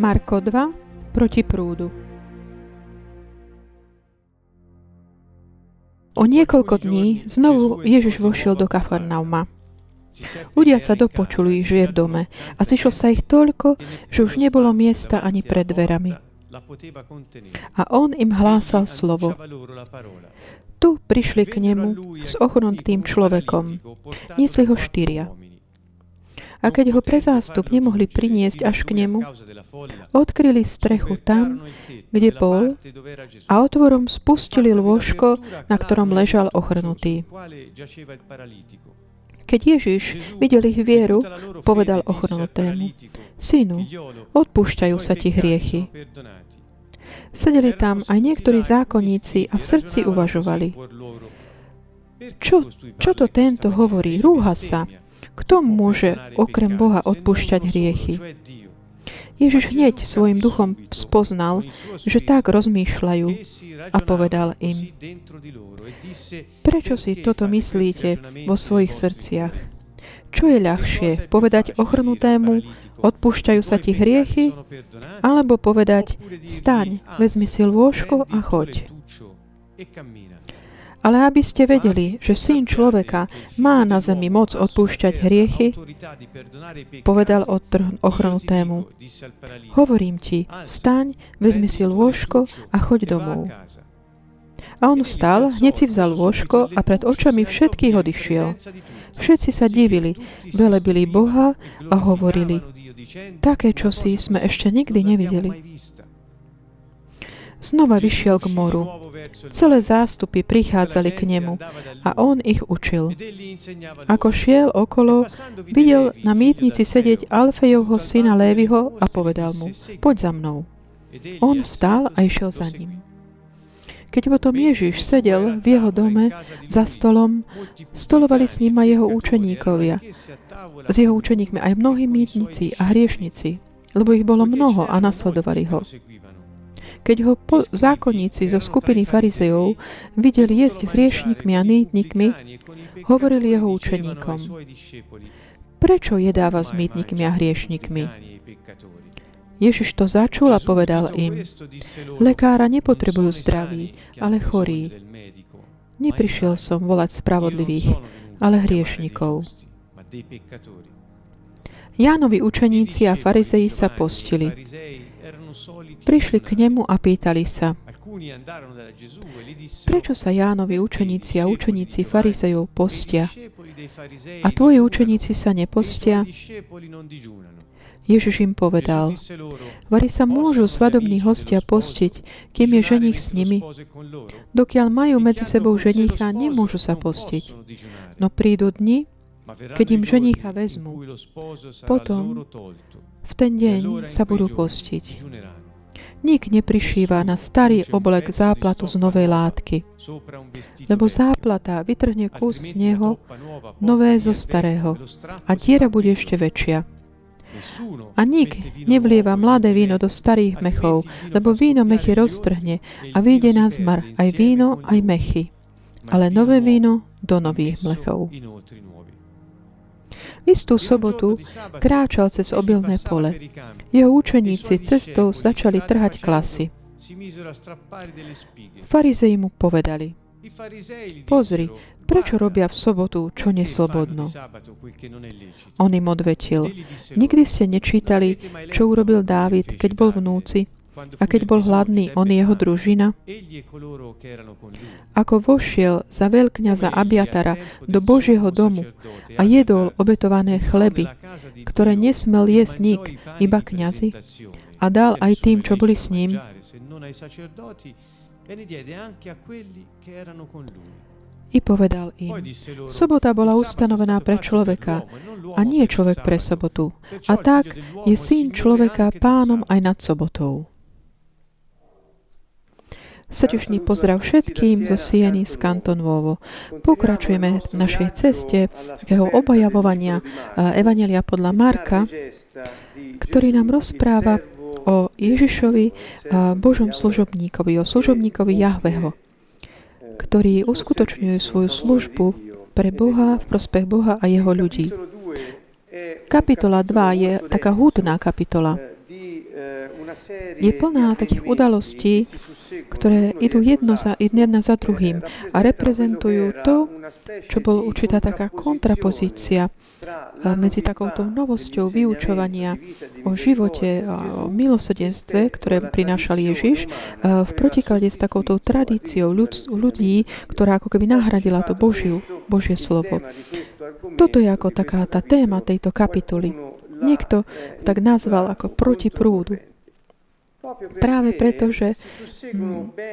Marko 2 proti prúdu. O niekoľko dní znovu Ježiš vošiel do Kafarnauma. Ľudia sa dopočuli, že je v dome a zišlo sa ich toľko, že už nebolo miesta ani pred dverami. A on im hlásal slovo. Tu prišli k nemu s ochrnutým človekom. Niesli ho štyria. A keď ho pre zástup nemohli priniesť až k nemu, odkryli strechu tam, kde bol a otvorom spustili lôžko, na ktorom ležal ochrnutý. Keď Ježiš videl ich vieru, povedal ochrnutému, Synu, odpúšťajú sa ti hriechy. Sedeli tam aj niektorí zákonníci a v srdci uvažovali. Čo, čo to tento hovorí? Rúha sa. Kto môže okrem Boha odpúšťať hriechy? Ježiš hneď svojim duchom spoznal, že tak rozmýšľajú a povedal im, prečo si toto myslíte vo svojich srdciach? Čo je ľahšie, povedať ochrnutému, odpúšťajú sa ti hriechy, alebo povedať, staň, vezmi si lôžko a choď. Ale aby ste vedeli, že syn človeka má na zemi moc odpúšťať hriechy, povedal ochrnutému, hovorím ti, staň, vezmi si lôžko a choď domov. A on vstal, hneď si vzal lôžko a pred očami všetkých odišiel. Všetci sa divili, velebili Boha a hovorili, také čosi sme ešte nikdy nevideli. Znova vyšiel k moru. Celé zástupy prichádzali k nemu a on ich učil. Ako šiel okolo, videl na mýtnici sedieť Alfejovho syna Lévyho a povedal mu, poď za mnou. On vstal a išiel za ním. Keď potom Ježiš sedel v jeho dome za stolom, stolovali s ním aj jeho učeníkovia. S jeho učeníkmi aj mnohí mýtnici a hriešnici, lebo ich bolo mnoho a nasledovali ho. Keď ho po zákonníci zo skupiny farizejov videli jesť s riešnikmi a nýtnikmi, hovorili jeho učeníkom, prečo jedáva s mýtnikmi a hriešnikmi? Ježiš to začul a povedal im, lekára nepotrebujú zdraví, ale chorí. Neprišiel som volať spravodlivých, ale hriešnikov. Jánovi učeníci a farizeji sa postili. Prišli k nemu a pýtali sa, prečo sa Jánovi učeníci a učeníci farizejov postia a tvoji učeníci sa nepostia? Ježiš im povedal, vari sa môžu svadobní hostia postiť, kým je ženich s nimi. Dokiaľ majú medzi sebou ženicha, nemôžu sa postiť. No prídu dni, keď im ženicha vezmu. Potom, v ten deň sa budú postiť. Nik neprišíva na starý oblek záplatu z novej látky, lebo záplata vytrhne kus z neho, nové zo starého a diera bude ešte väčšia. A nik nevlieva mladé víno do starých mechov, lebo víno mechy roztrhne a vyjde na zmar aj víno, aj mechy, ale nové víno do nových mlechov. Istú sobotu kráčal cez obilné pole. Jeho učeníci cestou začali trhať klasy. Farizei mu povedali, pozri, prečo robia v sobotu, čo neslobodno? On im odvetil, nikdy ste nečítali, čo urobil Dávid, keď bol v núci a keď bol hladný, on jeho družina, ako vošiel za veľkňaza Abiatara do Božieho domu a jedol obetované chleby, ktoré nesmel jesť nik, iba kňazi, a dal aj tým, čo boli s ním, i povedal im, sobota bola ustanovená pre človeka a nie človek pre sobotu. A tak je syn človeka pánom aj nad sobotou. Srdečný pozdrav všetkým zo Sieny z Kantonvovo. Pokračujeme v našej ceste jeho obajavovania eh, Evangelia podľa Marka, ktorý nám rozpráva o Ježišovi, eh, Božom služobníkovi, o služobníkovi Jahveho, ktorý uskutočňuje svoju službu pre Boha, v prospech Boha a jeho ľudí. Kapitola 2 je taká hudná kapitola je plná takých udalostí, ktoré idú jedno za, jedna za druhým a reprezentujú to, čo bol určitá taká kontrapozícia medzi takouto novosťou vyučovania o živote a o milosedenstve, ktoré prinášal Ježiš, v protiklade s takouto tradíciou ľud, ľudí, ktorá ako keby nahradila to Božiu, Božie slovo. Toto je ako taká tá téma tejto kapitoly. Niekto tak nazval ako proti prúdu. Práve preto, že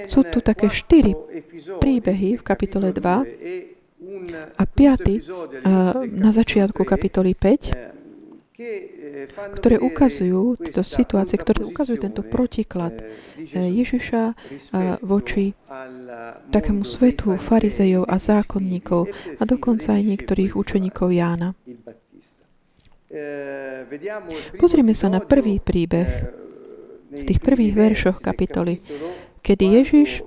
sú tu také štyri príbehy v kapitole 2 a piaty na začiatku kapitoly 5, ktoré ukazujú tieto situácie, ktoré ukazujú tento protiklad Ježiša voči takému svetu farizejov a zákonníkov a dokonca aj niektorých učeníkov Jána. Pozrime sa na prvý príbeh v tých prvých veršoch kapitoly, kedy Ježiš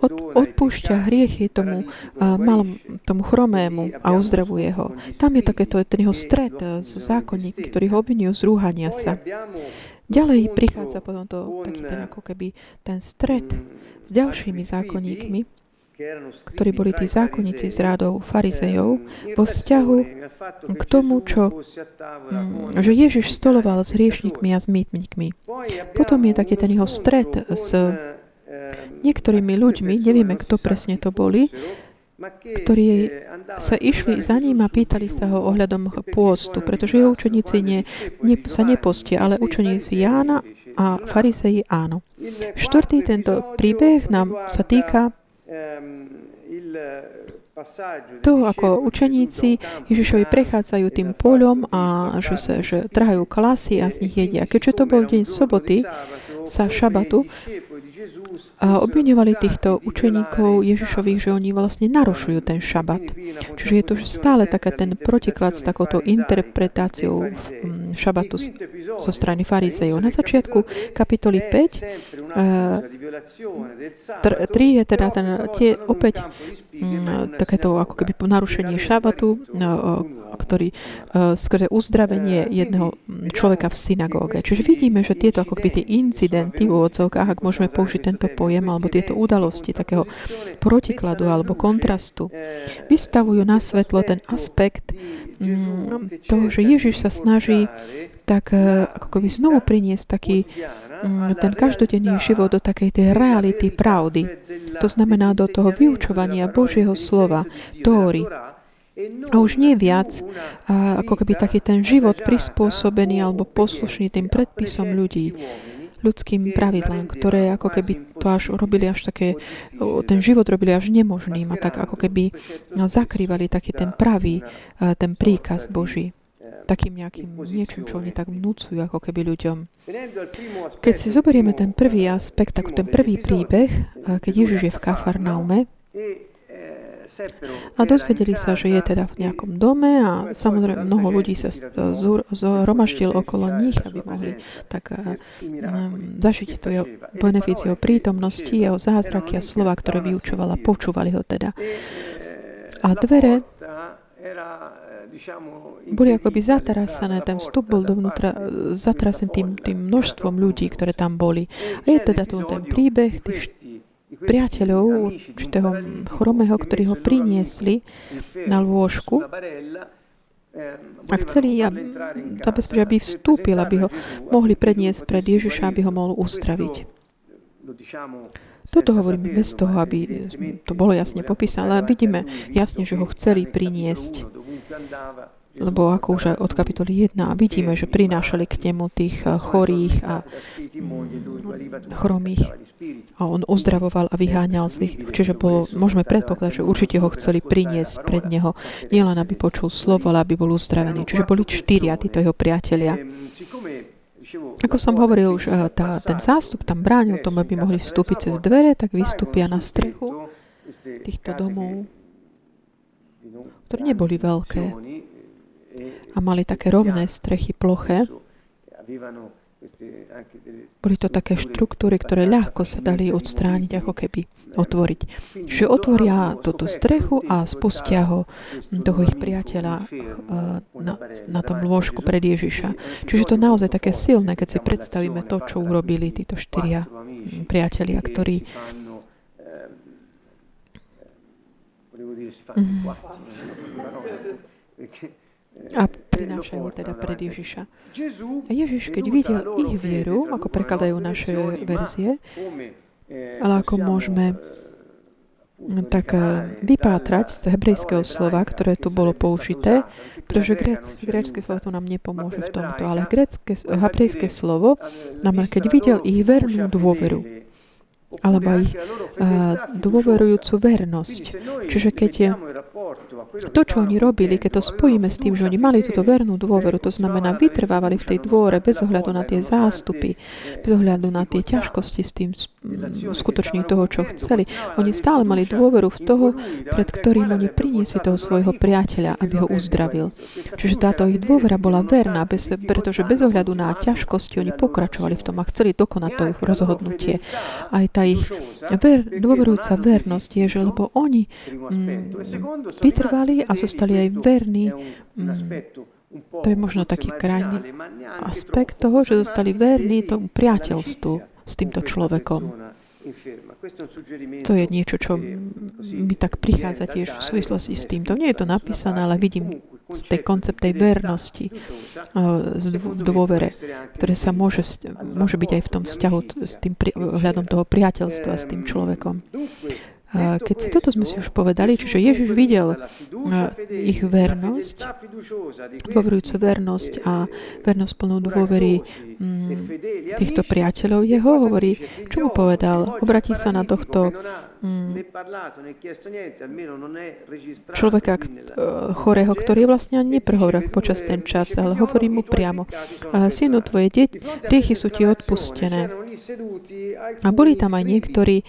od, odpúšťa hriechy tomu malom, tomu chromému a uzdravuje ho. Tam je takéto ten jeho stred so zákonník, ktorý ho obvinujú z rúhania sa. Ďalej prichádza potom to, taký ten ako keby ten stred s ďalšími zákonníkmi, ktorí boli tí zákonníci z rádov farizejov, vo vzťahu k tomu, čo, mm, že Ježiš stoloval s hriešnikmi a s mýtnikmi. Potom je taký ten jeho stred s niektorými ľuďmi, nevieme, kto presne to boli, ktorí sa išli za ním a pýtali sa ho ohľadom pôstu, pretože jeho učeníci ne, ne, sa nepostia, ale učeníci Jána a farizeji áno. Štvrtý tento príbeh nám sa týka toho, ako učeníci Ježišovi prechádzajú tým poľom a že sa že trhajú klasy a z nich jedia. Keďže to bol deň soboty, sa šabatu, a obviňovali týchto učeníkov Ježišových, že oni vlastne narušujú ten šabat. Čiže je to stále taká ten protiklad s takouto interpretáciou šabatu zo strany farizejov. Na začiatku kapitoly 5, 3 je teda ten, tie opäť takéto ako keby narušenie šabatu, ktorý skrze uzdravenie jedného človeka v synagóge. Čiže vidíme, že tieto ako keby tie incidenty v úvodzovkách, ak môžeme použiť tento pojem, alebo tieto udalosti takého protikladu alebo kontrastu, vystavujú na svetlo ten aspekt mm, toho, že Ježiš sa snaží tak e, ako keby znovu priniesť taký mm, ten každodenný život do takej tej reality pravdy. To znamená do toho vyučovania Božieho slova, Tóry, a už nie viac a ako keby taký ten život prispôsobený alebo poslušný tým predpisom ľudí ľudským pravidlám, ktoré ako keby to až robili až také, ten život robili až nemožným a tak ako keby zakrývali taký ten pravý, ten príkaz Boží takým nejakým niečím, čo oni tak vnúcujú ako keby ľuďom. Keď si zoberieme ten prvý aspekt, ako ten prvý príbeh, keď Ježiš je v Kafarnaume, a dozvedeli sa, že je teda v nejakom dome a samozrejme mnoho ľudí sa zhromaždil okolo nich, aby mohli tak um, zažiť to jeho benefíc jeho prítomnosti, jeho zázraky a slova, ktoré vyučovala, počúvali ho teda. A dvere boli akoby zatarasené, ten vstup bol dovnútra zatrasený tým, tým množstvom ľudí, ktoré tam boli. A je teda tu ten príbeh tých priateľov určitého chromého, ktorí ho priniesli na lôžku a chceli, zabezpečiť, aby vstúpil, aby ho mohli predniesť pred Ježiša, aby ho mohol uzdraviť. Toto hovoríme bez toho, aby to bolo jasne popísané, ale vidíme jasne, že ho chceli priniesť lebo ako už od kapitoly 1 vidíme, že prinášali k nemu tých eh, chorých a chromých a on uzdravoval a vyháňal zlých. Čiže bolo, môžeme predpokladať, že určite ho chceli priniesť pred neho, nielen aby počul slovo, ale aby bol uzdravený. Čiže boli štyria títo jeho priatelia. Ako som hovoril, už eh, tá, ten zástup tam bránil tomu, aby mohli vstúpiť cez dvere, tak vystúpia na strechu týchto domov, ktoré neboli veľké a mali také rovné strechy ploché Boli to také štruktúry, ktoré ľahko sa dali odstrániť, ako keby otvoriť. Čiže otvoria túto strechu a spustia ho, toho ich priateľa eh, na, na tom lôžku pred Ježiša. Čiže to naozaj také silné, keď si predstavíme to, čo urobili títo štyria priatelia, ktorí Mm-hmm a prinášajú teda pred Ježiša. A Ježiš, keď videl ich vieru, ako prekladajú naše verzie, ale ako môžeme tak eh, vypátrať z hebrejského slova, ktoré tu bolo použité, pretože grécké slovo tu nám nepomôže v tomto, ale grécké, hebrejské slovo nám, keď videl ich vernú dôveru, alebo ich uh, dôverujúcu vernosť. Čiže keď je to, čo oni robili, keď to spojíme s tým, že oni mali túto vernú dôveru, to znamená, vytrvávali v tej dôvore bez ohľadu na tie zástupy, bez ohľadu na tie ťažkosti s tým skutočne toho, čo chceli. Oni stále mali dôveru v toho, pred ktorým oni priniesli toho svojho priateľa, aby ho uzdravil. Čiže táto ich dôvera bola verná, bez, pretože bez ohľadu na ťažkosti oni pokračovali v tom a chceli dokonať to ich rozhodnutie. Aj tá ich ver, dôverujúca vernosť je, že lebo oni mm, vytrvali a zostali aj verní mm, to je možno taký krajný aspekt toho, že zostali verní tomu priateľstvu s týmto človekom. To je niečo, čo mi tak prichádza tiež v súvislosti s týmto. Nie je to napísané, ale vidím z tej koncept tej vernosti, z dôvere, ktoré sa môže, môže byť aj v tom vzťahu s tým hľadom toho priateľstva s tým človekom. Keď si toto sme si už povedali, čiže Ježiš videl ich vernosť, dôverujúcu vernosť a vernosť plnú dôvery mm, týchto priateľov jeho, hovorí, čo mu povedal? Obratí sa na tohto človeka chorého, ktorý vlastne ani neprehovoril počas ten čas, ale hovorí mu priamo, synu tvoje deti, riechy sú ti odpustené. A boli tam aj niektorí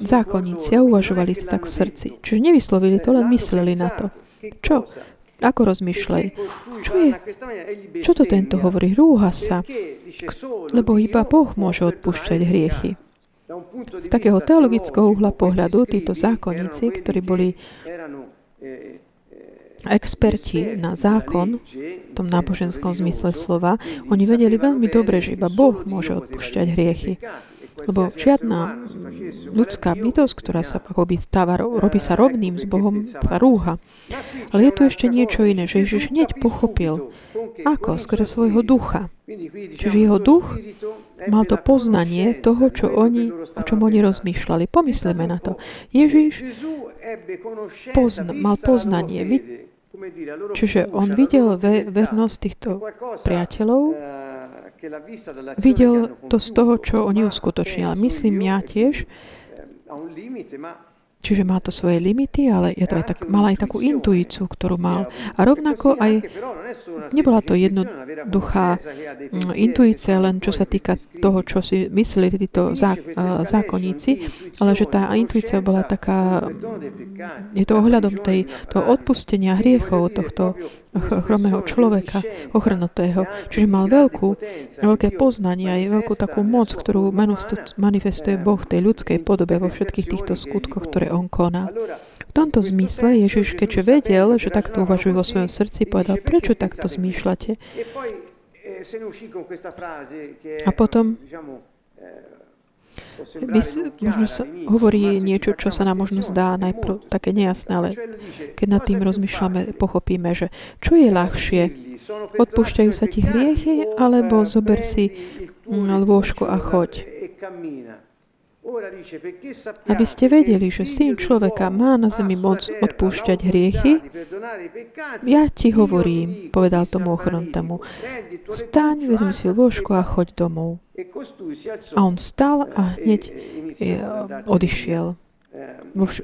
za zákonníci a uvažovali si tak v srdci. Čiže nevyslovili to, len mysleli na to. Čo? Ako rozmýšľaj? Čo, je, čo to tento hovorí? Rúha sa. Lebo iba Boh môže odpúšťať hriechy. Z takého teologického uhla pohľadu títo zákonníci, ktorí boli experti na zákon, v tom náboženskom zmysle slova, oni vedeli veľmi dobre, že iba Boh môže odpúšťať hriechy. Lebo žiadna ľudská bytosť, ktorá sa akoby stáva, robí sa rovným s Bohom, sa rúha. Ale je tu ešte niečo iné, že Ježiš hneď pochopil, ako? Skôr svojho ducha. Čiže jeho duch mal to poznanie toho, čo oni, o čom oni rozmýšľali. Pomyslíme na to. Ježiš pozna, mal poznanie. Čiže on videl vernosť týchto priateľov, Videl to z toho, čo oni uskutočnili. Myslím ja tiež, Čiže má to svoje limity, ale je to aj tak, mal aj takú intuíciu, ktorú mal. A rovnako aj nebola to jednoduchá mm, intuícia, len čo sa týka toho, čo si mysleli títo zá, zákonníci, ale že tá intuícia bola taká, je to ohľadom tej, toho odpustenia hriechov tohto chromého človeka, ochrnutého. Čiže mal veľkú, veľké poznanie aj veľkú takú moc, ktorú manifestuje Boh v tej ľudskej podobe vo všetkých týchto skutkoch, ktoré on koná. V tomto zmysle Ježiš, keďže vedel, že takto uvažujú vo svojom srdci, povedal, prečo takto zmýšľate? A potom Vys, možno sa hovorí niečo, čo sa nám možno zdá najprv také nejasné, ale keď nad tým rozmýšľame, pochopíme, že čo je ľahšie? Odpúšťajú sa ti hriechy, alebo zober si lôžko a choď. Aby ste vedeli, že syn človeka má na zemi moc odpúšťať hriechy, ja ti hovorím, povedal tomu ochrnutemu, staň, vezmi si lôžko a choď domov. A on stal a hneď odišiel.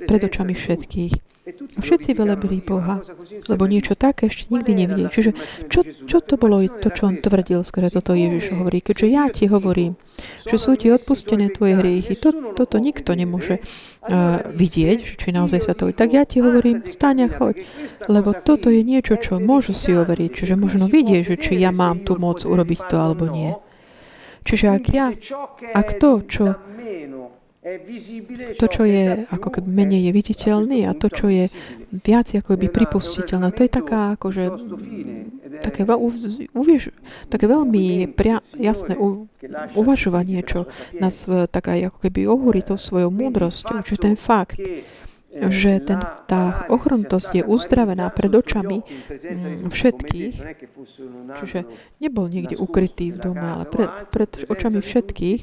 pred očami všetkých. A všetci velebili Boha, lebo niečo také ešte nikdy nevideli. Čiže čo, čo to bolo to, čo on tvrdil, skôr toto Ježiš hovorí? Keďže ja ti hovorím, že sú ti odpustené tvoje hriechy. To, toto nikto nemôže uh, vidieť, či naozaj sa to... Tak ja ti hovorím, vstaň a choď. Lebo toto je niečo, čo môžu si overiť. Čiže možno vidieť, že či ja mám tu moc urobiť to alebo nie. Čiže ak ja, ak to, čo to, čo je ako keby menej je viditeľný a to, čo je viac ako by pripustiteľné, to je taká akože také, uvieš, také veľmi pria, jasné u, uvažovanie, čo nás tak aj ako keby ohúri tou svojou múdrosťou, čiže ten fakt, že ten, tá ochrnutosť je uzdravená pred očami mm, všetkých, čiže nebol niekde ukrytý v dome, ale pred, pred očami všetkých.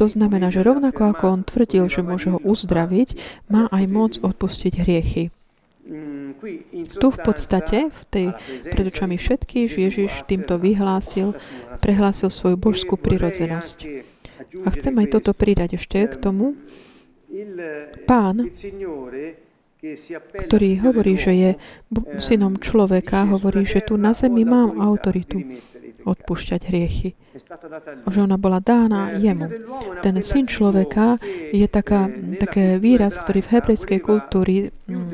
To znamená, že rovnako ako on tvrdil, že môže ho uzdraviť, má aj moc odpustiť hriechy. Tu v podstate, v tej pred očami všetkých, Ježiš týmto vyhlásil, prehlásil svoju božskú prirodzenosť. A chcem aj toto pridať ešte k tomu, Pán, ktorý hovorí, že je synom človeka, hovorí, že tu na zemi mám autoritu odpúšťať hriechy. Že ona bola dána jemu. Ten syn človeka je taká, také výraz, ktorý v hebrejskej kultúry mm,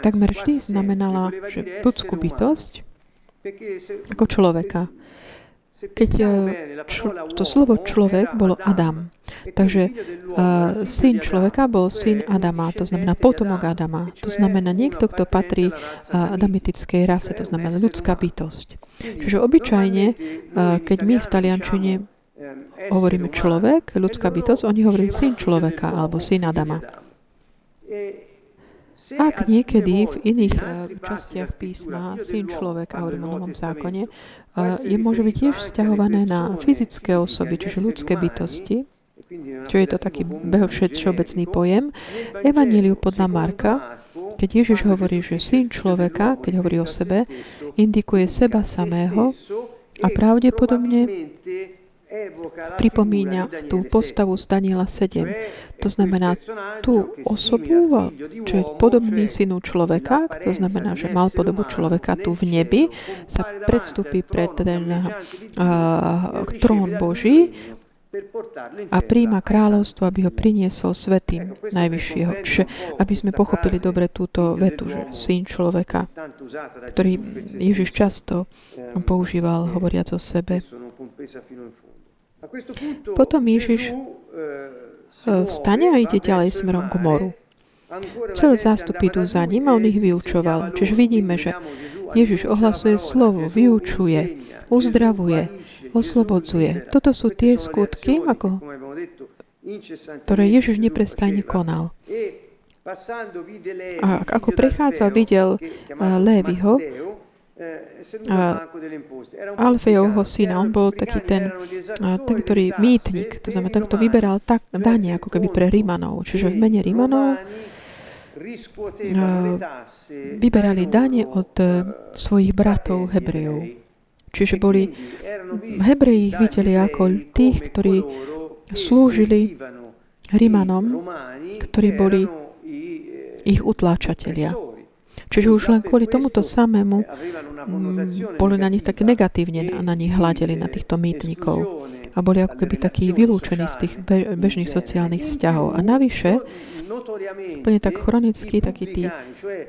takmer vždy znamenala, že ľudskú bytosť ako človeka. Keď čl- to slovo človek bolo Adam. Takže uh, syn človeka bol syn Adama, to znamená potomok Adama. To znamená niekto, kto patrí uh, adamitickej rase, to znamená ľudská bytosť. Čiže obyčajne, uh, keď my v taliančine hovoríme človek, ľudská bytosť, oni hovorí syn človeka alebo syn Adama. Ak niekedy v iných uh, častiach písma syn človeka, hovorím o Novom zákone, uh, je môže byť tiež vzťahované na fyzické osoby, čiže ľudské bytosti, čo je to taký všeobecný pojem. Evangeliu podľa Marka, keď Ježiš hovorí, že syn človeka, keď hovorí o sebe, indikuje seba samého a pravdepodobne pripomína tú postavu z Daniela 7. To znamená tú osobu, čo je podobný synu človeka, to znamená, že mal podobu človeka tu v nebi, sa predstúpi pred ten uh, trón Boží a príjma kráľovstvo, aby ho priniesol svetým najvyššieho. Čiže aby sme pochopili dobre túto vetu, že syn človeka, ktorý Ježiš často používal, hovoriac o sebe. Potom Ježiš vstane a ide ďalej smerom k moru. Celé zástupy idú za ním a on ich vyučoval. Čiže vidíme, že Ježiš ohlasuje slovo, vyučuje, uzdravuje, oslobodzuje. Toto sú tie skutky, ako, ktoré Ježiš neprestajne konal. A ako prichádzal, videl Lévyho, Alfejovho syna, on bol taký ten, ten, ktorý mýtnik, to znamená ten, kto vyberal tak dane, ako keby pre Rímanov. Čiže v mene Rímanov vyberali dane od svojich bratov Hebrejov. Čiže boli, Hebreji ich videli ako tých, ktorí slúžili Rímanom, ktorí boli ich utláčatelia. Čiže už len kvôli tomuto samému boli na nich tak negatívne na nich hľadeli, na týchto mýtnikov. A boli ako keby takí vylúčení z tých bežných sociálnych vzťahov. A navyše, úplne tak chronicky, takí tí,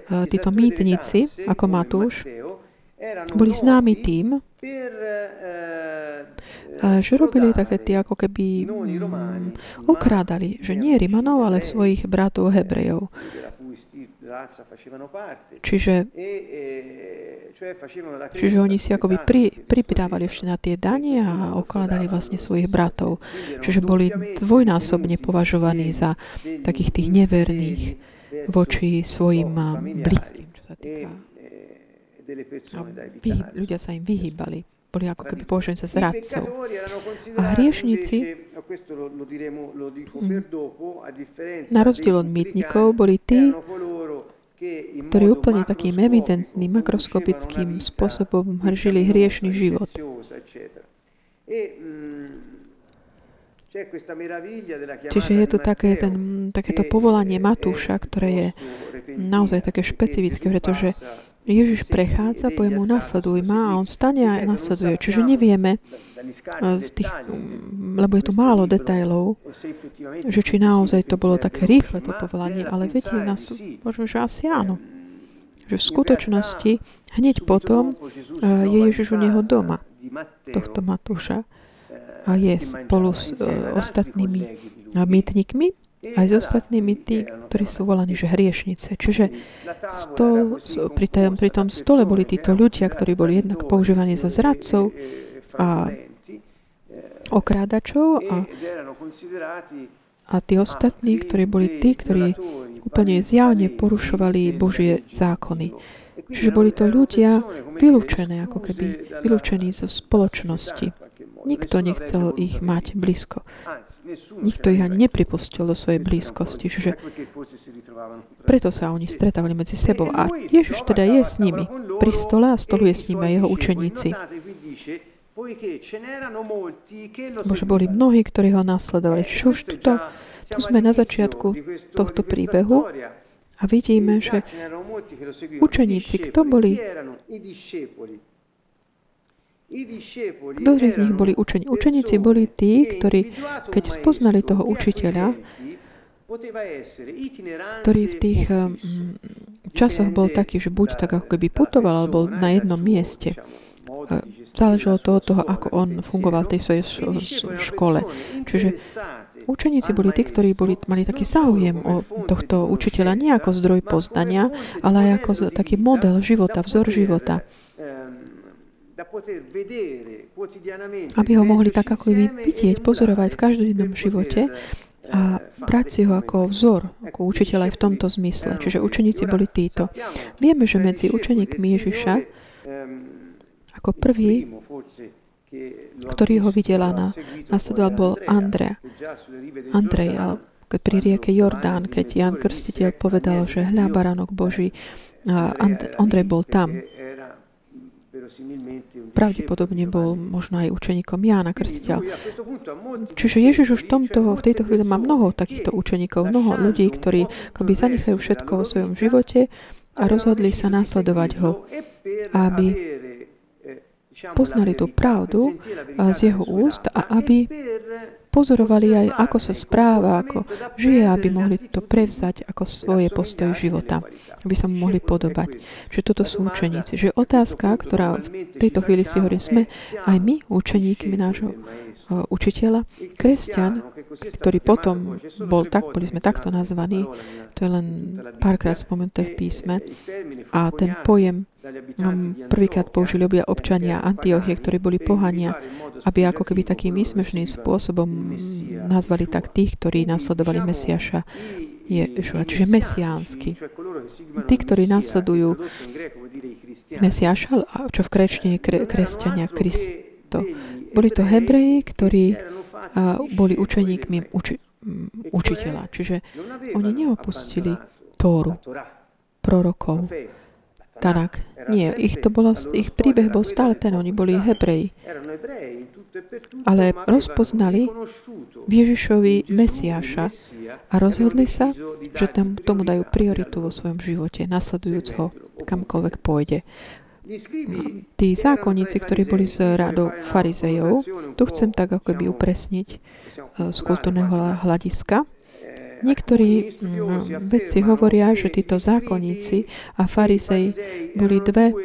títo mýtnici, ako Matúš, boli známi tým, že robili také tie ako keby mm, okrádali, že nie Rimanov, ale svojich bratov Hebrejov. Čiže, čiže oni si akoby pri, pripýtávali ešte na tie danie a okladali vlastne svojich bratov. Čiže boli dvojnásobne považovaní za takých tých neverných voči svojim blízkym, čo sa týka. A vyhyb, ľudia sa im vyhýbali boli ako keby považovaní za zradcov. A hriešnici, na rozdiel od mýtnikov, boli tí, ktorí úplne takým evidentným makroskopickým spôsobom žili hriešný život. Čiže je tu také ten, takéto povolanie Matúša, ktoré je naozaj také špecifické, pretože Ježiš prechádza, povie mu, nasleduj ma a on stane a nasleduje. Čiže nevieme, z tých, lebo je tu málo detajlov, že či naozaj to bolo také rýchle to povolanie, ale viete, nás, možno, že asi áno. Že v skutočnosti hneď potom je Ježiš u neho doma, tohto Matúša a je spolu s ostatnými mýtnikmi aj s ostatnými tí, ktorí sú volaní, že hriešnice. Čiže stol, pri, tom, pri tom stole boli títo ľudia, ktorí boli jednak používaní za zradcov a okrádačov a, a tí ostatní, ktorí boli tí, ktorí úplne zjavne porušovali Božie zákony. Čiže boli to ľudia vylúčené, ako keby vylúčení zo spoločnosti. Nikto nechcel ich mať blízko. Nikto ich ani nepripustil do svojej blízkosti. Čiže preto sa oni stretávali medzi sebou. A Ježiš teda je s nimi pri stole a stoluje s nimi jeho učeníci. Bože, boli mnohí, ktorí ho následovali. Čiže už tuto, tu sme na začiatku tohto príbehu a vidíme, že učeníci, kto boli? Ktorí z nich boli učení? Učeníci boli tí, ktorí, keď spoznali toho učiteľa, ktorý v tých um, časoch bol taký, že buď tak ako keby putoval, alebo na jednom mieste. Záležalo to od toho, ako on fungoval v tej svojej škole. Čiže učeníci boli tí, ktorí boli, mali taký záujem o tohto učiteľa nie ako zdroj poznania, ale aj ako taký model života, vzor života aby ho mohli tak ako vidieť, pozorovať v každodennom živote a brať si ho ako vzor, ako učiteľ aj v tomto zmysle. Čiže učeníci boli títo. Vieme, že medzi učeníkmi Ježiša ako prvý, ktorý ho videl a nasledoval, bol Andrea. Andrej, ale pri rieke Jordán, keď Jan Krstiteľ povedal, že hľa baránok Boží, a Andrej bol tam. Pravdepodobne bol možno aj učeníkom Jána Krstiteľ. Čiže Ježiš už tomto, v tejto chvíli má mnoho takýchto učeníkov, mnoho ľudí, ktorí akoby zanechajú všetko vo svojom živote a rozhodli sa následovať ho, aby poznali tú pravdu z jeho úst a aby pozorovali aj, ako sa správa, ako žije, aby mohli to prevzať ako svoje postoje života, aby sa mu mohli podobať. Že toto sú učeníci. Že otázka, ktorá v tejto chvíli si hovorí, sme aj my učeníkmi nášho učiteľa, kresťan, ktorý potom bol tak, boli sme takto nazvaní, to je len párkrát spomenuté v písme, a ten pojem prvýkrát použili obia občania Antiochie, ktorí boli pohania, aby ako keby takým výsmešným spôsobom nazvali tak tých, ktorí nasledovali Mesiaša. Je, čiže mesiánsky. Tí, ktorí nasledujú Mesiaša, čo v krečne je kre, kresťania Kristo. Boli to Hebreji, ktorí boli učeníkmi uči, učiteľa. Čiže oni neopustili Tóru, prorokov, Tanak. Nie, ich, to bolo, ich príbeh bol stále ten, oni boli Hebreji. Ale rozpoznali Ježišovi Mesiáša a rozhodli sa, že tam, tomu dajú prioritu vo svojom živote, nasledujúc ho kamkoľvek pôjde. Tí zákonníci, ktorí boli z rádou farizejov, tu chcem tak ako by upresniť eh, z kultúrneho hľadiska. Niektorí mm, vedci hovoria, že títo zákonníci a farizej boli dve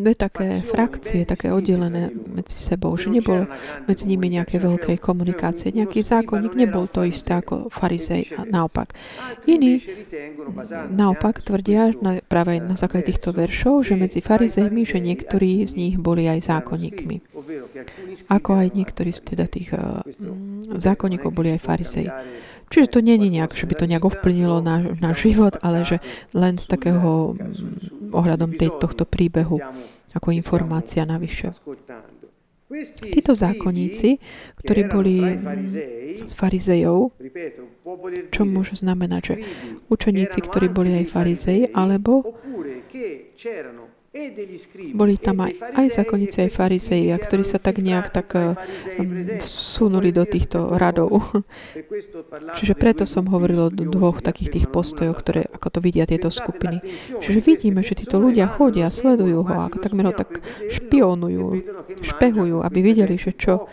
dve také frakcie, také oddelené medzi sebou, že nebol medzi nimi nejaké veľké komunikácie. Nejaký zákonník nebol to isté ako farizej a naopak. Iní naopak tvrdia na, práve na základe týchto veršov, že medzi farizejmi, že niektorí z nich boli aj zákonníkmi. Ako aj niektorí z teda tých uh, zákonníkov boli aj farizej. Čiže to je nejak, že by to nejak ovplynilo náš, náš život, ale že len z takého mm, ohľadom tej, tohto príbehu ako informácia navyše. Títo zákonníci, ktorí boli z farizejov, čo môže znamenať, že učeníci, ktorí boli aj farizej, alebo Boli tam aj, aj zákonníci, aj farizeji, ktorí sa tak nejak tak um, vsunuli do týchto radov. Čiže preto som hovoril o dvoch takých tých postojoch, ktoré, ako to vidia tieto skupiny. Čiže vidíme, že títo ľudia chodia, sledujú ho, ako takmer ho tak špionujú, špehujú, aby videli, že čo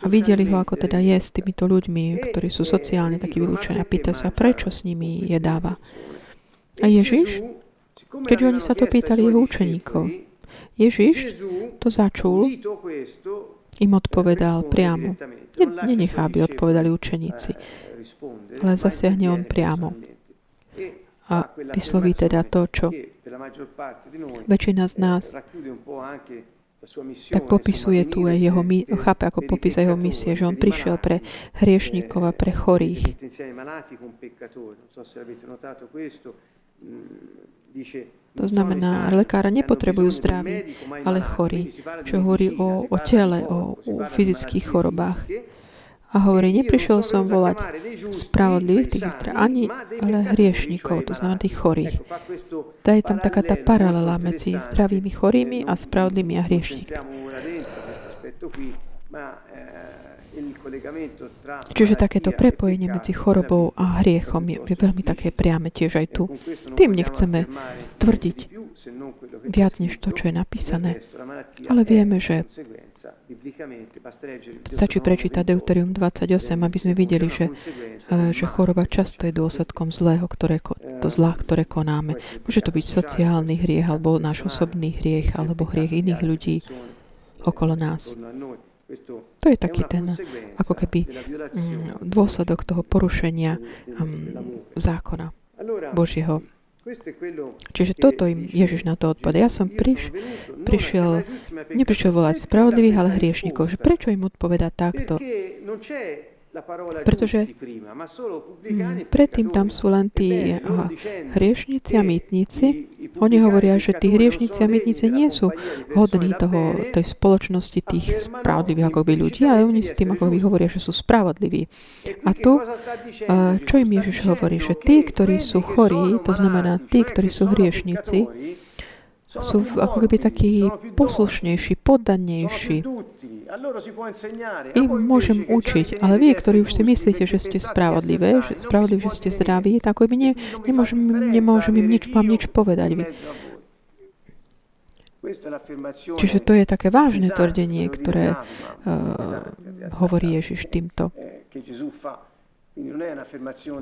a videli ho, ako teda je s týmito ľuďmi, ktorí sú sociálne takí vylúčení a pýta sa, prečo s nimi jedáva. A Ježiš Keďže oni sa to pýtali jeho učeníkov, Ježiš to začul, im odpovedal priamo. Nenechá, aby odpovedali učeníci, ale zasiahne on priamo. A vysloví teda to, čo väčšina z nás tak popisuje tu aj jeho, chápe ako popis jeho misie, že on prišiel pre hriešníkov a pre chorých. To znamená, lekára nepotrebujú zdraví, ale chorí, čo hovorí o, o tele, o, o fyzických chorobách. A hovorí, neprišiel som volať spravodlivých, tých zdra, ani, ale hriešníkov, to znamená tých chorých. To je tam taká tá paralela medzi zdravými chorými a spravodlivými a hriešníkmi. Čiže takéto prepojenie medzi chorobou a hriechom je, je veľmi také priame tiež aj tu. Tým nechceme tvrdiť viac než to, čo je napísané. Ale vieme, že stačí prečítať Deuterium 28, aby sme videli, že, eh, že choroba často je dôsledkom zlého, ktoré, to zlá, ktoré konáme. Môže to byť sociálny hriech, alebo náš osobný hriech, alebo hriech iných ľudí okolo nás. To je taký ten, ako keby mm, dôsledok toho porušenia um, zákona Božieho. Čiže toto im Ježiš na to odpada. Ja som priš, prišiel, neprišiel volať spravodlivých, ale hriešnikov. Že prečo im odpoveda takto? Pretože mm, predtým tam sú len tí aha, hriešnici a mýtnici. Oni hovoria, že tí hriešnici a mýtnici nie sú hodní toho, tej spoločnosti tých spravodlivých ako by ľudí, ale oni s tým ako by hovoria, že sú spravodliví. A tu, čo im Ježiš hovorí? Že tí, ktorí sú chorí, to znamená tí, ktorí sú hriešnici, sú ako keby takí poslušnejší, poddannejší. Im môžem učiť, ale vy, ktorí už si myslíte, že ste spravodlivé, že, spravodlivé, že ste zdraví, tak by ne, nemôžem, nemôžem im nič, vám nič povedať. Vy. Čiže to je také vážne tvrdenie, ktoré uh, hovorí Ježiš týmto.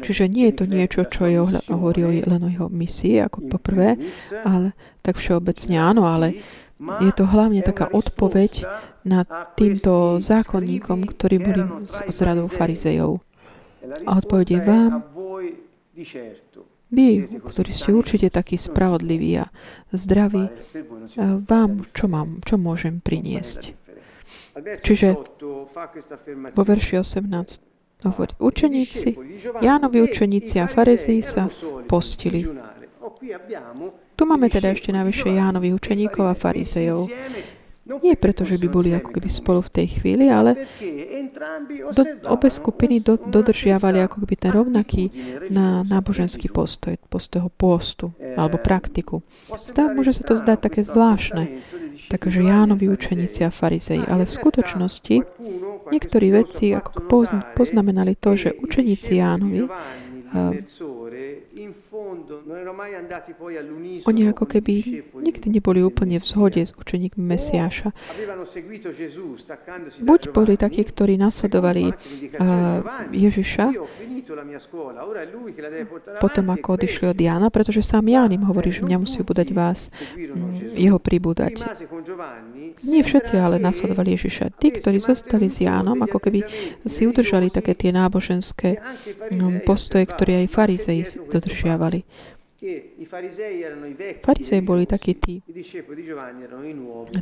Čiže nie je to niečo, čo je hovorí len o jeho misii, ako poprvé, ale tak všeobecne áno, ale je to hlavne taká odpoveď na týmto zákonníkom, ktorí boli z radou farizejov. A odpoveď je vám, vy, ktorí ste určite takí spravodliví a zdraví, vám čo mám, čo môžem priniesť? Čiže vo verši 18 hovorí, učeníci, Jánovi učeníci a farizei sa postili. Tu máme teda ešte navyše Jánovi učeníkov a farizejov. Nie preto, že by boli ako keby spolu v tej chvíli, ale do, obe skupiny do, dodržiavali ako keby ten rovnaký na náboženský postoj, postoj postu alebo praktiku. Zdá, môže sa to zdať také zvláštne, takže Jánovi učeníci a farizei, ale v skutočnosti niektorí vedci ako poznamenali to, že učeníci Jánovi oni ako keby nikdy neboli úplne v zhode s učeníkmi Mesiáša. Buď boli takí, ktorí nasledovali Ježiša potom ako odišli od Jána, pretože sám Ján im hovorí, že mňa musí budať vás, mm, jeho pribúdať. Nie všetci ale nasledovali Ježiša. Tí, ktorí zostali s Jánom, ako keby si udržali také tie náboženské mm, postoje, ktoré aj farizei dodržiavali. Farizei boli takí tí,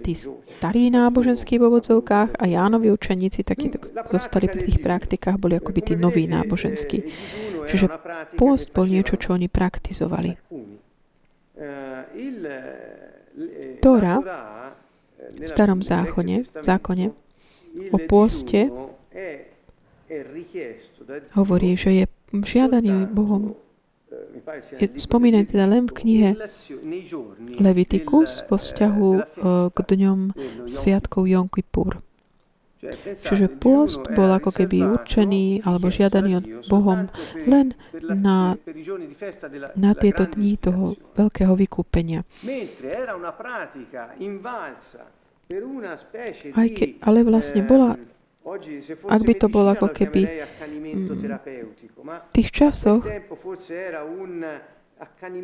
tí starí náboženskí v ovodzovkách a Jánovi učeníci takí zostali pri tých praktikách, boli akoby tí noví náboženskí. Čiže post bol niečo, čo oni praktizovali. Tóra v starom zákone, zákone o pôste hovorí, že je žiadaný Bohom je spomínaný teda len v knihe Levitikus vo vzťahu k dňom Sviatkov Jom Kippur. Čiže pôst bol ako keby určený alebo žiadaný od Bohom len na, na tieto dní toho veľkého vykúpenia. Aj ke, ale vlastne bola ak by to bolo ako keby mm, v tých časoch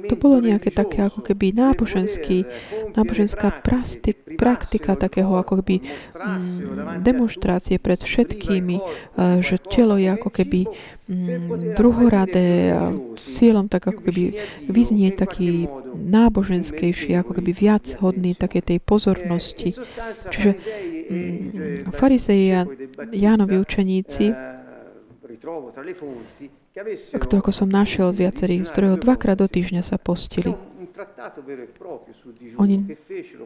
to bolo nejaké také ako keby náboženský, náboženská prastik, praktika takého ako keby mm, demonstrácie pred všetkými, uh, že telo je ako keby mm, druhoradé a cieľom tak ako keby vyznieť taký náboženskejší, ako keby viac hodný také tej pozornosti. Čiže mm, farizeji a Jánovi učeníci ktorého som našiel viacerých zdrojov, dvakrát do týždňa sa postili. Oni,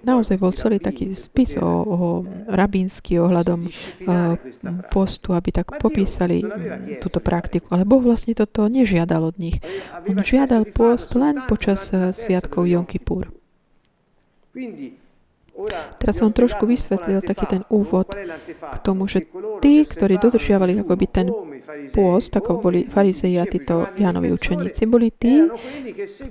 naozaj bol celý taký spis o, o rabínsky ohľadom uh, postu, aby tak popísali túto praktiku. Ale Boh vlastne toto nežiadal od nich. On žiadal post len počas uh, sviatkov Jom Kippur. Teraz som trošku vysvetlil taký ten úvod k tomu, že tí, ktorí dodržiavali akoby ten pôst, ako boli farizei a títo Jánovi učeníci, boli tí,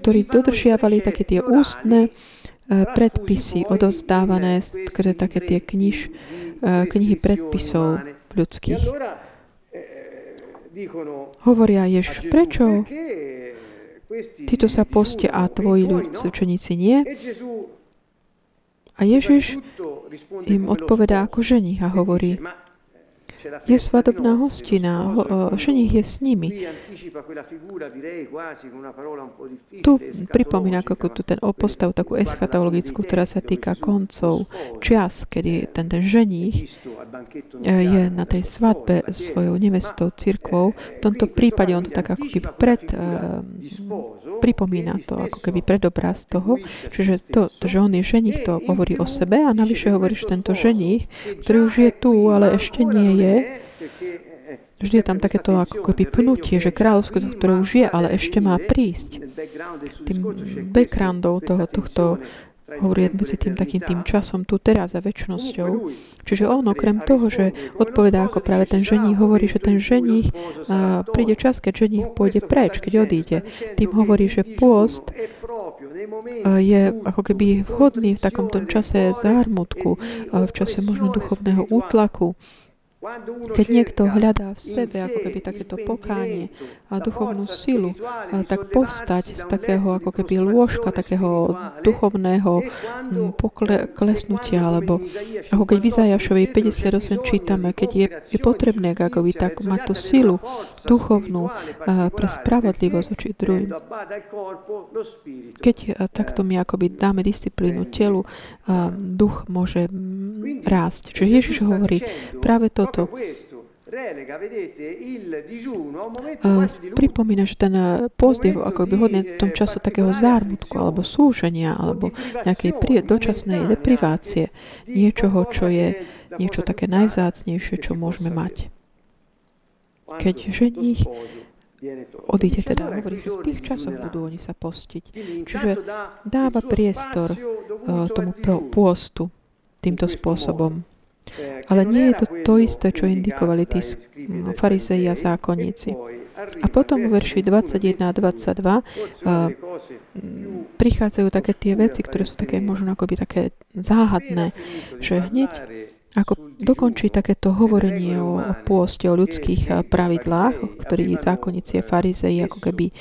ktorí dodržiavali také tie ústne eh, predpisy odozdávané, skrze také tie kniž, eh, knihy predpisov ľudských. Hovoria Ježiš, prečo títo sa postia a tvoji učeníci nie? A Ježiš im odpovedá ako ženich a hovorí, je svadobná hostina, ženich je s nimi. Tu pripomína ako tu ten postav takú eschatologickú, ktorá sa týka koncov, čas, kedy ten, ten ženich e, je na tej svadbe svojou nevestou, církvou. V tomto prípade on to tak ako keby pred, pripomína to, ako keby predobraz toho, čiže to, že on je ženich, to hovorí o sebe a navyše hovorí, že tento ženich, ktorý už je tu, ale ešte nie je, Vždy je tam takéto ako keby pnutie, že kráľovstvo, ktoré už je, ale ešte má prísť. Tým backgroundov toho, tohto hovorí medzi tým takým tým časom tu teraz a väčšnosťou. Čiže on okrem toho, že odpovedá ako práve ten ženích, hovorí, že ten ženích uh, príde čas, keď ženích pôjde preč, keď odíde. Tým hovorí, že pôst je ako keby vhodný v takomto čase zármutku, v čase možno duchovného útlaku, keď niekto hľadá v sebe ako keby takéto pokánie a duchovnú silu, tak povstať z takého ako keby lôžka, takého duchovného poklesnutia, alebo ako keď v Izajašovej 58 čítame, keď je, je potrebné ako by tak mať tú silu duchovnú pre spravodlivosť voči druhým. Keď takto my akoby dáme disciplínu telu, duch môže rásť. Čiže Ježiš hovorí práve toto to pripomína, že ten je ako by hodný v tom čase takého zármutku alebo súženia alebo nejakej prie, dočasnej deprivácie. Niečoho, čo je niečo také najvzácnejšie, čo môžeme mať. Keď ženích odíde teda, hovorí, že v tých časoch budú oni sa postiť. Čiže dáva priestor uh, tomu pôstu týmto spôsobom. Ale nie je to to isté, čo indikovali tí farizeji a zákonníci. A potom v verši 21 a 22 uh, prichádzajú také tie veci, ktoré sú také možno akoby také záhadné, že hneď ako dokončí takéto hovorenie o, o pôste, o ľudských pravidlách, ktorí zákonníci a farizeji ako keby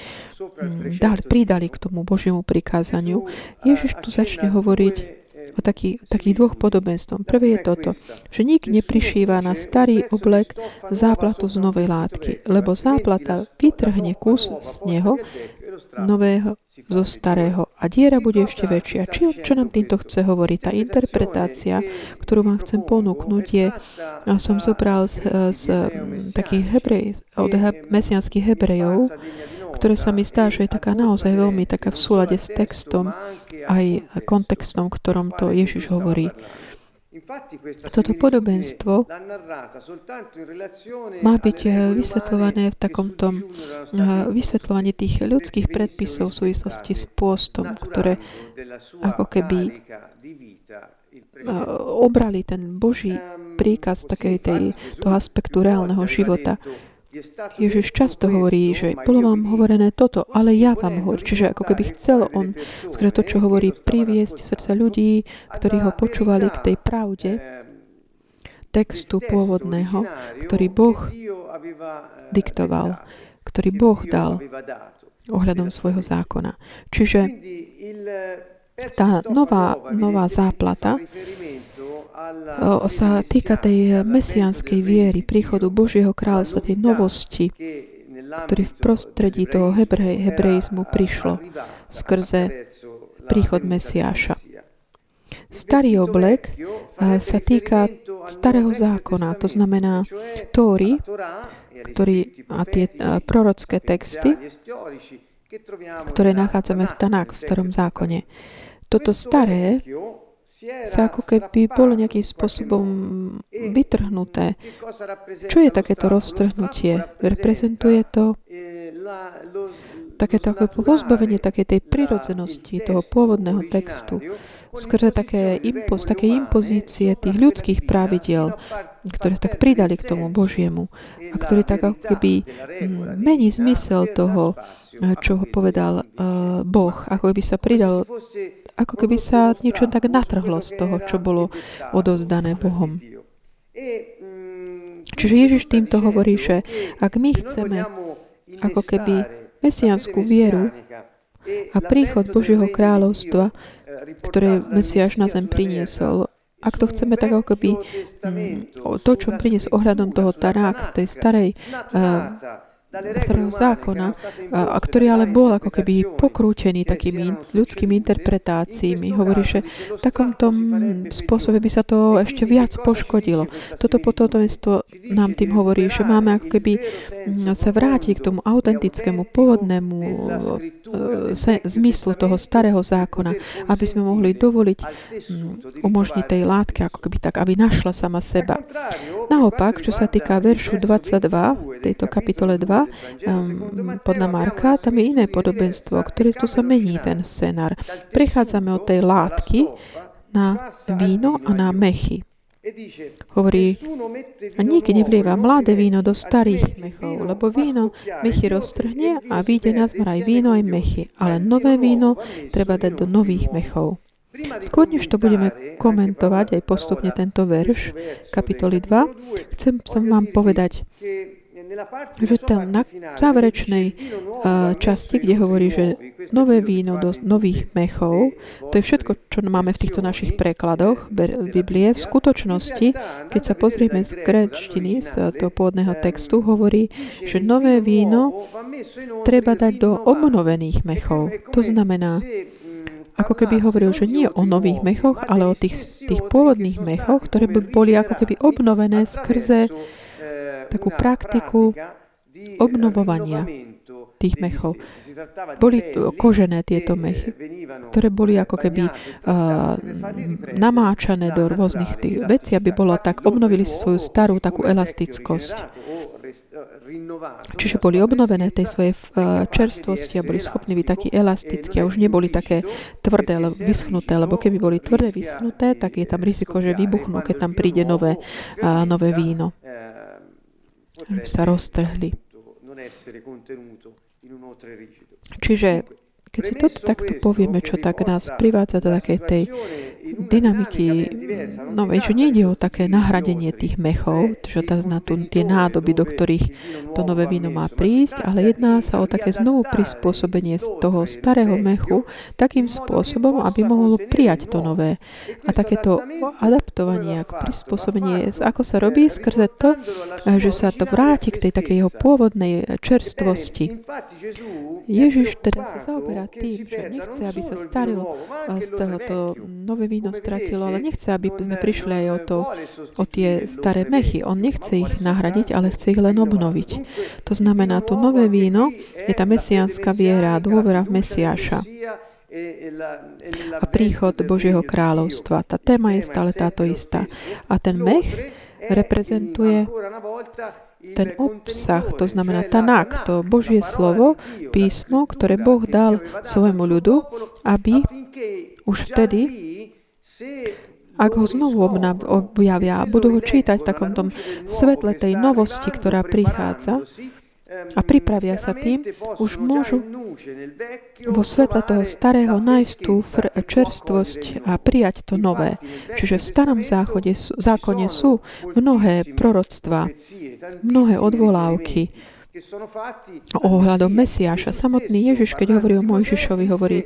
dali, pridali k tomu Božiemu prikázaniu, Ježiš tu začne hovoriť o taký, takých dvoch podobenstvom. Prvé je toto, že nik neprišíva na starý oblek záplatu z novej látky, lebo záplata vytrhne kus z neho nového zo starého a diera bude ešte väčšia. Či, čo nám týmto chce hovoriť? Tá interpretácia, ktorú vám chcem ponúknuť, je, a som zobral z, z, takých hebrej, od he, mesianských hebrejov, ktoré sa mi zdá, že je taká naozaj veľmi taká v súlade s textom aj kontextom, ktorom to Ježiš hovorí. Toto podobenstvo má byť eh, vysvetľované v takomto eh, vysvetľovaní tých ľudských predpisov v súvislosti s pôstom, ktoré ako keby eh, obrali ten Boží príkaz takej tej, toho aspektu reálneho života. Ježiš často hovorí, že bolo vám hovorené toto, ale ja vám hovorím. Čiže ako keby chcel on, skôr to, čo hovorí, priviesť srdca ľudí, ktorí ho počúvali k tej pravde, textu pôvodného, ktorý Boh diktoval, ktorý Boh dal ohľadom svojho zákona. Čiže tá nová, nová záplata sa týka tej mesianskej viery, príchodu Božieho kráľovstva, tej novosti, ktorý v prostredí toho hebrej, hebrejizmu prišlo skrze príchod Mesiáša. Starý oblek eh, sa týka starého zákona, to znamená Tóry, ktorý, a tie eh, prorocké texty, ktoré nachádzame v Tanák, v starom zákone. Toto staré sa ako keby bolo nejakým spôsobom vytrhnuté. Čo je takéto roztrhnutie? Reprezentuje to takéto ako pozbavenie také tej prirodzenosti toho pôvodného textu, skôr také impos, také impozície tých ľudských pravidiel, ktoré tak pridali k tomu Božiemu a ktoré tak ako keby mm, mení zmysel toho, čo ho povedal uh, Boh, ako by sa pridal, ako keby sa niečo tak natrhlo z toho, čo bolo odozdané Bohom. Čiže Ježiš týmto hovorí, že ak my chceme ako keby mesianskú vieru a príchod Božieho kráľovstva, ktoré Mesiáš na zem priniesol, ak to chceme tak ako keby mm, to, čo priniesol ohľadom toho Tarák, tej starej uh, starého zákona, a, a ktorý ale bol ako keby pokrútený takými ľudskými interpretáciami. Hovorí, že v takomto spôsobe by sa to ešte viac poškodilo. Toto potomstvo nám tým hovorí, že máme ako keby sa vrátiť k tomu autentickému, pôvodnému se, zmyslu toho starého zákona, aby sme mohli dovoliť umožniť tej látke, ako keby tak, aby našla sama seba. Naopak, čo sa týka veršu 22, tejto kapitole 2, um, podľa Marka, tam je iné podobenstvo, ktoré tu sa mení ten scenár. Prechádzame od tej látky na víno a na mechy. Hovorí, a nik nevlieva mladé víno do starých mechov, lebo víno mechy roztrhne a vyjde na zmar aj víno, aj mechy. Ale nové víno treba dať do nových mechov. Skôr než to budeme komentovať aj postupne tento verš, kapitoly 2, chcem som vám povedať, že tam na záverečnej uh, časti, kde hovorí, že nové víno do nových mechov, to je všetko, čo máme v týchto našich prekladoch Biblie. V skutočnosti, keď sa pozrieme z grečtiny, z toho pôvodného textu, hovorí, že nové víno treba dať do obnovených mechov. To znamená, ako keby hovoril, že nie o nových mechoch, ale o tých, tých pôvodných mechoch, ktoré by boli ako keby obnovené skrze takú praktiku obnovovania tých mechov. Boli kožené tieto mechy, ktoré boli ako keby uh, namáčané do rôznych tých vecí, aby bolo tak, obnovili si svoju starú takú elastickosť. Čiže boli obnovené tej svojej čerstvosti a boli schopní byť takí elastickí a už neboli také tvrdé, vyschnuté, lebo keby boli tvrdé, vyschnuté, tak je tam riziko, že vybuchnú, keď tam príde nové, uh, nové víno sa roztrhli. Čiže keď si toto takto povieme, čo tak nás privádza do takej tej dynamiky novej, že nejde o také nahradenie tých mechov, že tá, na tu, tie nádoby, do ktorých to nové víno má prísť, ale jedná sa o také znovu prispôsobenie z toho starého mechu takým spôsobom, aby mohol prijať to nové. A takéto adaptovanie, prispôsobenie, ako sa robí skrze to, že sa to vráti k tej takej jeho pôvodnej čerstvosti. Ježiš teda sa zaoberá tým, že nechce, aby sa starilo z tohoto nové víno stratilo, ale nechce, aby sme prišli aj o, to, o tie staré mechy. On nechce ich nahradiť, ale chce ich len obnoviť. To znamená, tu nové víno je tá mesiánska viera, dôvera v Mesiáša. a príchod Božieho kráľovstva. Tá téma je stále táto istá. A ten mech reprezentuje ten obsah, to znamená tanak, to Božie slovo, písmo, ktoré Boh dal svojmu ľudu, aby už vtedy, ak ho znovu objavia a budú ho čítať v takom tom svetle tej novosti, ktorá prichádza, a pripravia sa tým, už môžu vo svetle toho starého nájsť tú čerstvosť a prijať to nové. Čiže v starom záchode, zákone sú mnohé proroctvá, mnohé odvolávky, ohľadom Mesiáša. Samotný Ježiš, keď hovorí o Mojžišovi, hovorí,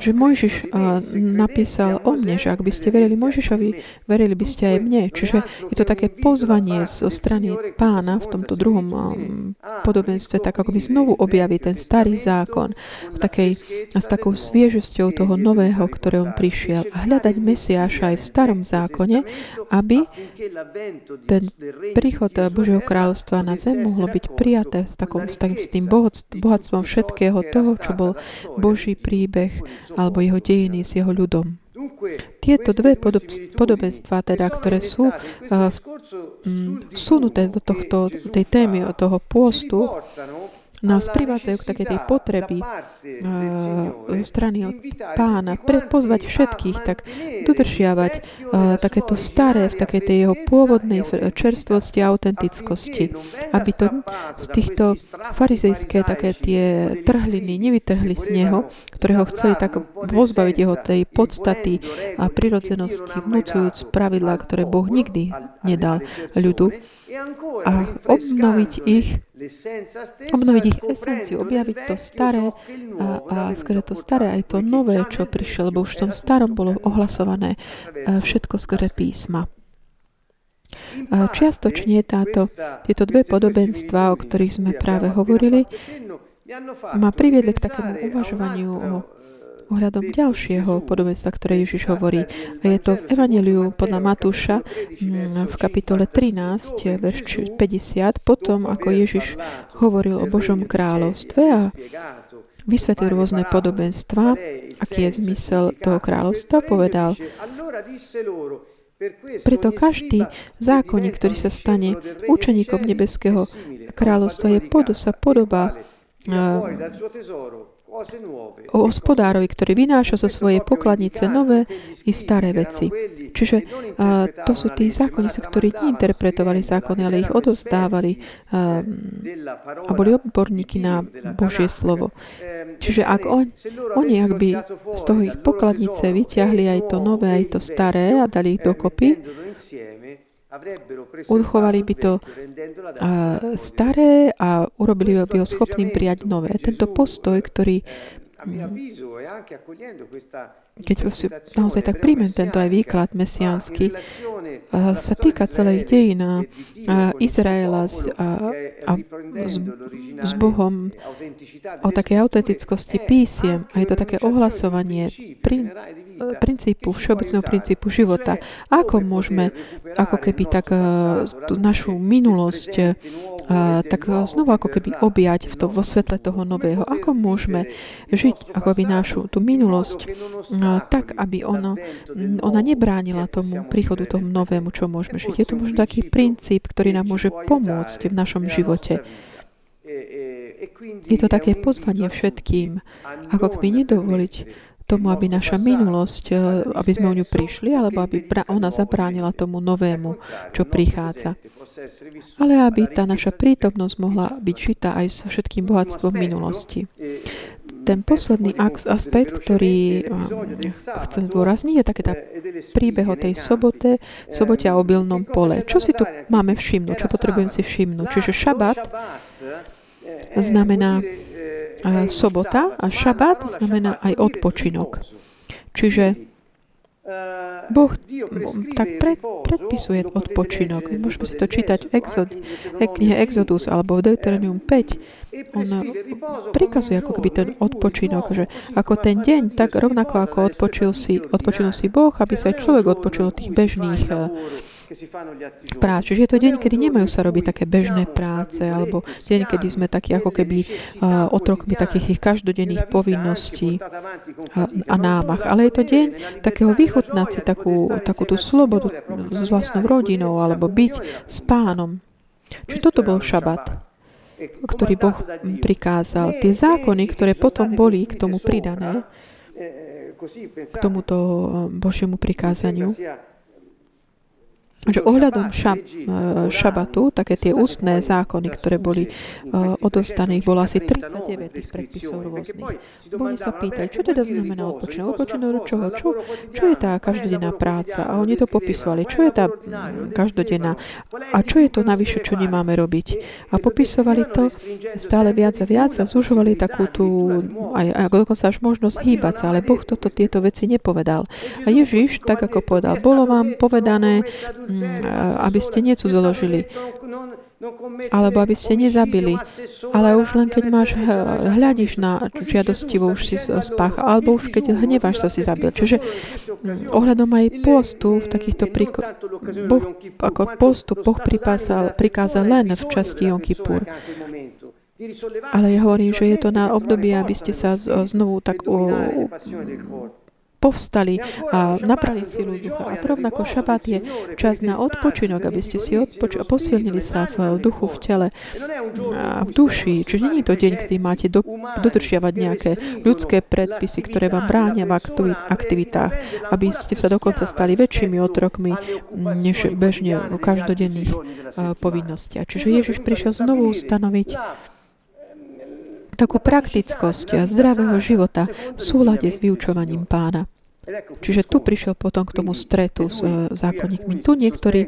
že Mojžiš napísal o mne, že ak by ste verili Mojžišovi, verili by ste aj mne. Čiže je to také pozvanie zo strany pána v tomto druhom podobenstve, tak ako by znovu objaviť ten starý zákon v takej, s takou sviežosťou toho nového, ktoré on prišiel. A hľadať Mesiáša aj v starom zákone, aby ten príchod Božieho kráľovstva na zem mohlo byť prijaté prijaté s, takom, s, takým, s tým bohatstvom všetkého toho, čo bol Boží príbeh alebo jeho dejiny s jeho ľudom. Tieto dve podob, podobenstva, teda, ktoré sú uh, vsunuté do tohto, tej témy toho pôstu, nás privádzajú k takej tej potreby uh, zo strany od pána pre, pozvať všetkých, tak dodržiavať uh, takéto staré v takej tej jeho pôvodnej čerstvosti a autentickosti. Aby to z týchto farizejské také tie trhliny nevytrhli z neho, ktoré ho chceli tak pozbaviť jeho tej podstaty a prirodzenosti, vnúcujúc pravidlá, ktoré Boh nikdy nedal ľudu a obnoviť ich, obnoviť ich esenciu, objaviť to staré a, a skôr to staré aj to nové, čo prišlo, lebo už v tom starom bolo ohlasované všetko skore písma. Čiastočne táto, tieto dve podobenstva, o ktorých sme práve hovorili, ma priviedli k takému uvažovaniu o ohľadom ďalšieho podobenstva, ktoré Ježiš hovorí. A je to v Evangeliu podľa Matúša mm, v kapitole 13, verš 50, potom ako Ježiš hovoril o Božom kráľovstve a vysvetlil rôzne podobenstva, aký je zmysel toho kráľovstva, povedal, preto každý zákonník, ktorý sa stane učeníkom nebeského kráľovstva, je pod, sa podobá o hospodárovi, ktorý vynáša zo svojej pokladnice nové i staré veci. Čiže a, to sú tí zákonníci, ktorí neinterpretovali zákony, ale ich odozdávali a, a boli odborníky na Božie slovo. Čiže ak on, oni, ak by z toho ich pokladnice vyťahli aj to nové, aj to staré a dali ich dokopy, Uchovali by to staré a urobili by ho schopným prijať nové. Tento postoj, ktorý keď si naozaj tak príjmem tento aj výklad mesiánsky, sa týka celej dejín Izraela s, a, a s, s Bohom o takej autentickosti písiem a je to také ohlasovanie prin, princípu, všeobecného princípu života. Ako môžeme ako keby tak tú našu minulosť tak znovu ako keby objať v to, vo svetle toho nového. Ako môžeme žiť ako by našu tú minulosť tak, aby ono, ona nebránila tomu príchodu tomu novému, čo môžeme žiť. Je to možno taký princíp, ktorý nám môže pomôcť v našom živote. Je to také pozvanie všetkým, ako keby nedovoliť tomu, aby naša minulosť, e, aby sme o ňu prišli, alebo aby ona zabránila tomu novému, čo prichádza. Ale aby tá naša prítomnosť mohla byť žitá aj so všetkým bohatstvom minulosti. Ten posledný aspekt, ktorý e, chcem zdôrazniť, je také tá príbeh o tej sobote, sobote a obilnom pole. Čo si tu máme všimnúť? Čo potrebujem si všimnúť? Čiže šabat znamená sobota a šabát znamená aj odpočinok. Čiže Boh tak pred, predpisuje odpočinok. Môžeme si to čítať Exod, knihe Exodus alebo v Deuteronomium 5. On prikazuje ako keby ten odpočinok, že ako ten deň, tak rovnako ako odpočil si, odpočinul si Boh, aby sa aj človek odpočil od tých bežných prác. Čiže je to deň, kedy nemajú sa robiť také bežné práce, alebo deň, kedy sme takí ako keby uh, otrokmi takých ich každodenných povinností a, a námach. Ale je to deň takého vychutnať si takú, takú tú slobodu s vlastnou rodinou, alebo byť s pánom. Čiže toto bol šabat ktorý Boh prikázal. Tie zákony, ktoré potom boli k tomu pridané, k tomuto Božiemu prikázaniu, že ohľadom šab, eh, šabatu, také tie ústne zákony, ktoré boli uh, odovzdané, ich bolo asi 39 tých predpisov rôznych. Oni sa pýtali, čo teda znamená odpočinok? Odpočinok od čoho? Čo, čo je tá každodenná práca? A oni to popisovali. Čo je tá každodenná? A čo je to navyše, čo nemáme robiť? A popisovali to stále viac a viac a zužovali takú tú, aj, aj dokonca až možnosť hýbať sa, ale Boh toto, tieto veci nepovedal. A Ježiš, tak ako povedal, bolo vám povedané, aby ste necudzoložili, alebo aby ste nezabili. Ale už len keď máš, hľadíš na žiadostivo, už si spách, alebo už keď hneváš sa si zabil. Čiže mm, ohľadom aj postu v takýchto príko- boh, ako postu Boh prikázal, prikázal len v časti Jom Kippur. Ale ja hovorím, že je to na obdobie, aby ste sa znovu tak o, povstali a nabrali silu ducha. A rovnako šabát je čas na odpočinok, aby ste si odpoč- posilnili sa v duchu, v tele a v duši. Čiže je to deň, kedy máte do- dodržiavať nejaké ľudské predpisy, ktoré vám bránia v aktivitách, aby ste sa dokonca stali väčšími otrokmi než bežne v každodenných povinnostiach. Čiže Ježiš prišiel znovu ustanoviť takú praktickosť zdravého života v súlade s vyučovaním pána. Čiže tu prišiel potom k tomu stretu s eh, zákonníkmi. Tu niektorí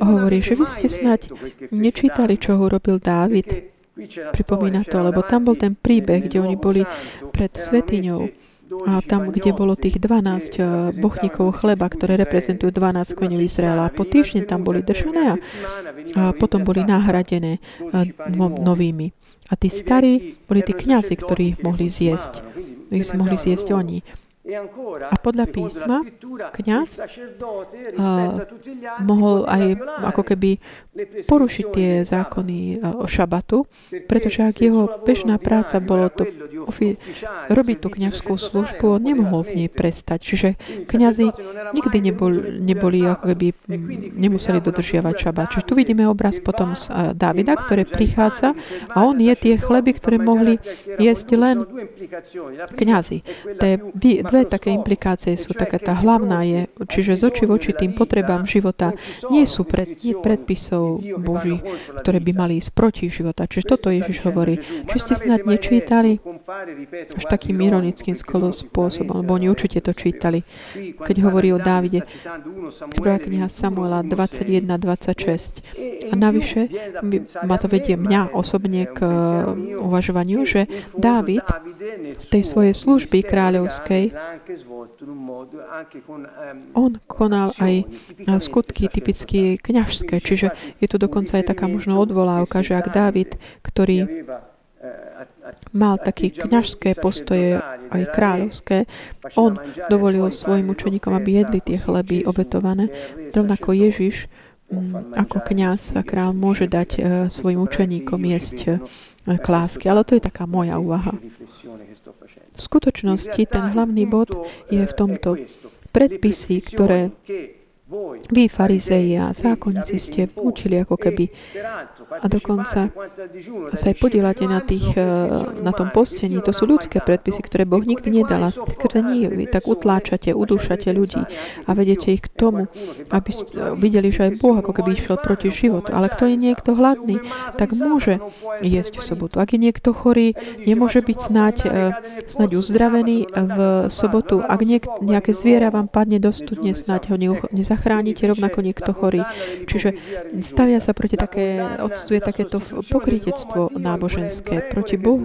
hovorí, že vy ste snať nečítali, čo urobil Dávid. Pripomína to, lebo tam bol ten príbeh, kde oni boli pred svetiňou a tam, kde bolo tých 12 eh, bochníkov chleba, ktoré reprezentujú 12 kmeňov Izraela. Po týždeň tam boli držané a, potom boli nahradené eh, novými. A tí starí boli tí kňazi, ktorí mohli zjesť ich mohli zjesť oni. A podľa písma kniaz uh, mohol aj ako keby porušiť tie zákony uh, o šabatu, pretože ak jeho bežná práca bolo to ofi- robiť tú kniazskú službu, on nemohol v nej prestať. Čiže kňazi nikdy nebol, neboli ako keby nemuseli dodržiavať šabat. Čiže tu vidíme obraz potom z uh, Davida, ktoré prichádza a on je tie chleby, ktoré mohli jesť len kňazi. To je dve dve také implikácie sú. Taká tá hlavná je, čiže z oči voči tým potrebám života nie sú pred, nie predpisov Boží, ktoré by mali ísť proti života. Čiže toto Ježiš hovorí. Či ste snad nečítali až takým ironickým spôsobom, lebo oni určite to čítali, keď hovorí o Dávide. Prvá kniha Samuela 21-26. A navyše ma to vedie mňa osobne k uvažovaniu, že Dávid v tej svojej služby kráľovskej On konal aj skutky typicky kňažské, čiže je tu dokonca aj taká možno odvolávka, že ak Dávid, ktorý eh, mal také kňažské postoje, aj kráľovské, on dovolil svojim učeníkom, aby jedli tie chleby obetované. Rovnako Ježiš mm, ako kňaz a král môže dať eh, svojim učeníkom jesť eh, klásky. Ale to je taká moja úvaha. V skutočnosti ten hlavný bod je v tomto. Predpisy, ktoré vy, farizeji a zákonníci, ste učili ako keby a dokonca sa aj podielate na, tých, eh, na tom postení. To sú ľudské predpisy, ktoré Boh nikdy nedala. Nie, vy tak utláčate, udúšate ľudí a vedete ich k tomu, aby videli, že aj Boh ako keby išiel proti životu. Ale kto je niekto hladný, tak môže jesť v sobotu. Ak je niekto chorý, nemôže byť snáď, snáď uzdravený v sobotu. Ak niek- nejaké zviera vám padne do studne, snáď ho nezachráni zachránite rovnako niekto chorý. Čiže stavia sa proti také, odstuje takéto pokrytectvo náboženské proti Bohu,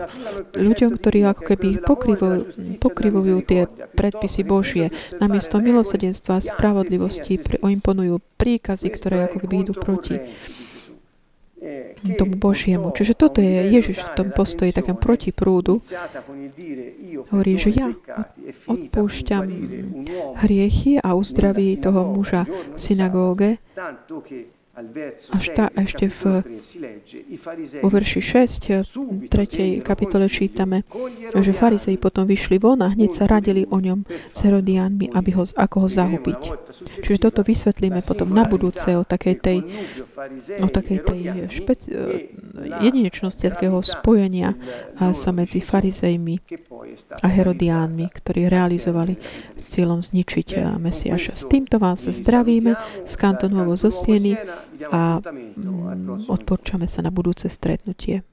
ľuďom, ktorí ako keby pokrivujú, pokrivujú tie predpisy Božie. Namiesto milosedenstva a spravodlivosti imponujú príkazy, ktoré ako keby idú proti. Tomu Božiemu. Čiže toto je Ježiš v tom postoji takém protiprúdu. Hovorí, že ja odpúšťam hriechy a uzdraví toho muža v synagóge, až tá, ešte v, vo verši 6, 3. kapitole čítame, že farizei potom vyšli von a hneď sa radili o ňom s Herodiánmi, aby ho, ako ho zahubiť. Čiže toto vysvetlíme potom na budúce o takej tej, o takej tej špeci- jedinečnosti takého spojenia sa medzi farizejmi a Herodiánmi, ktorí realizovali s cieľom zničiť Mesiaša. S týmto vás zdravíme z kantonovo zo Sieny a odporčame sa na budúce stretnutie.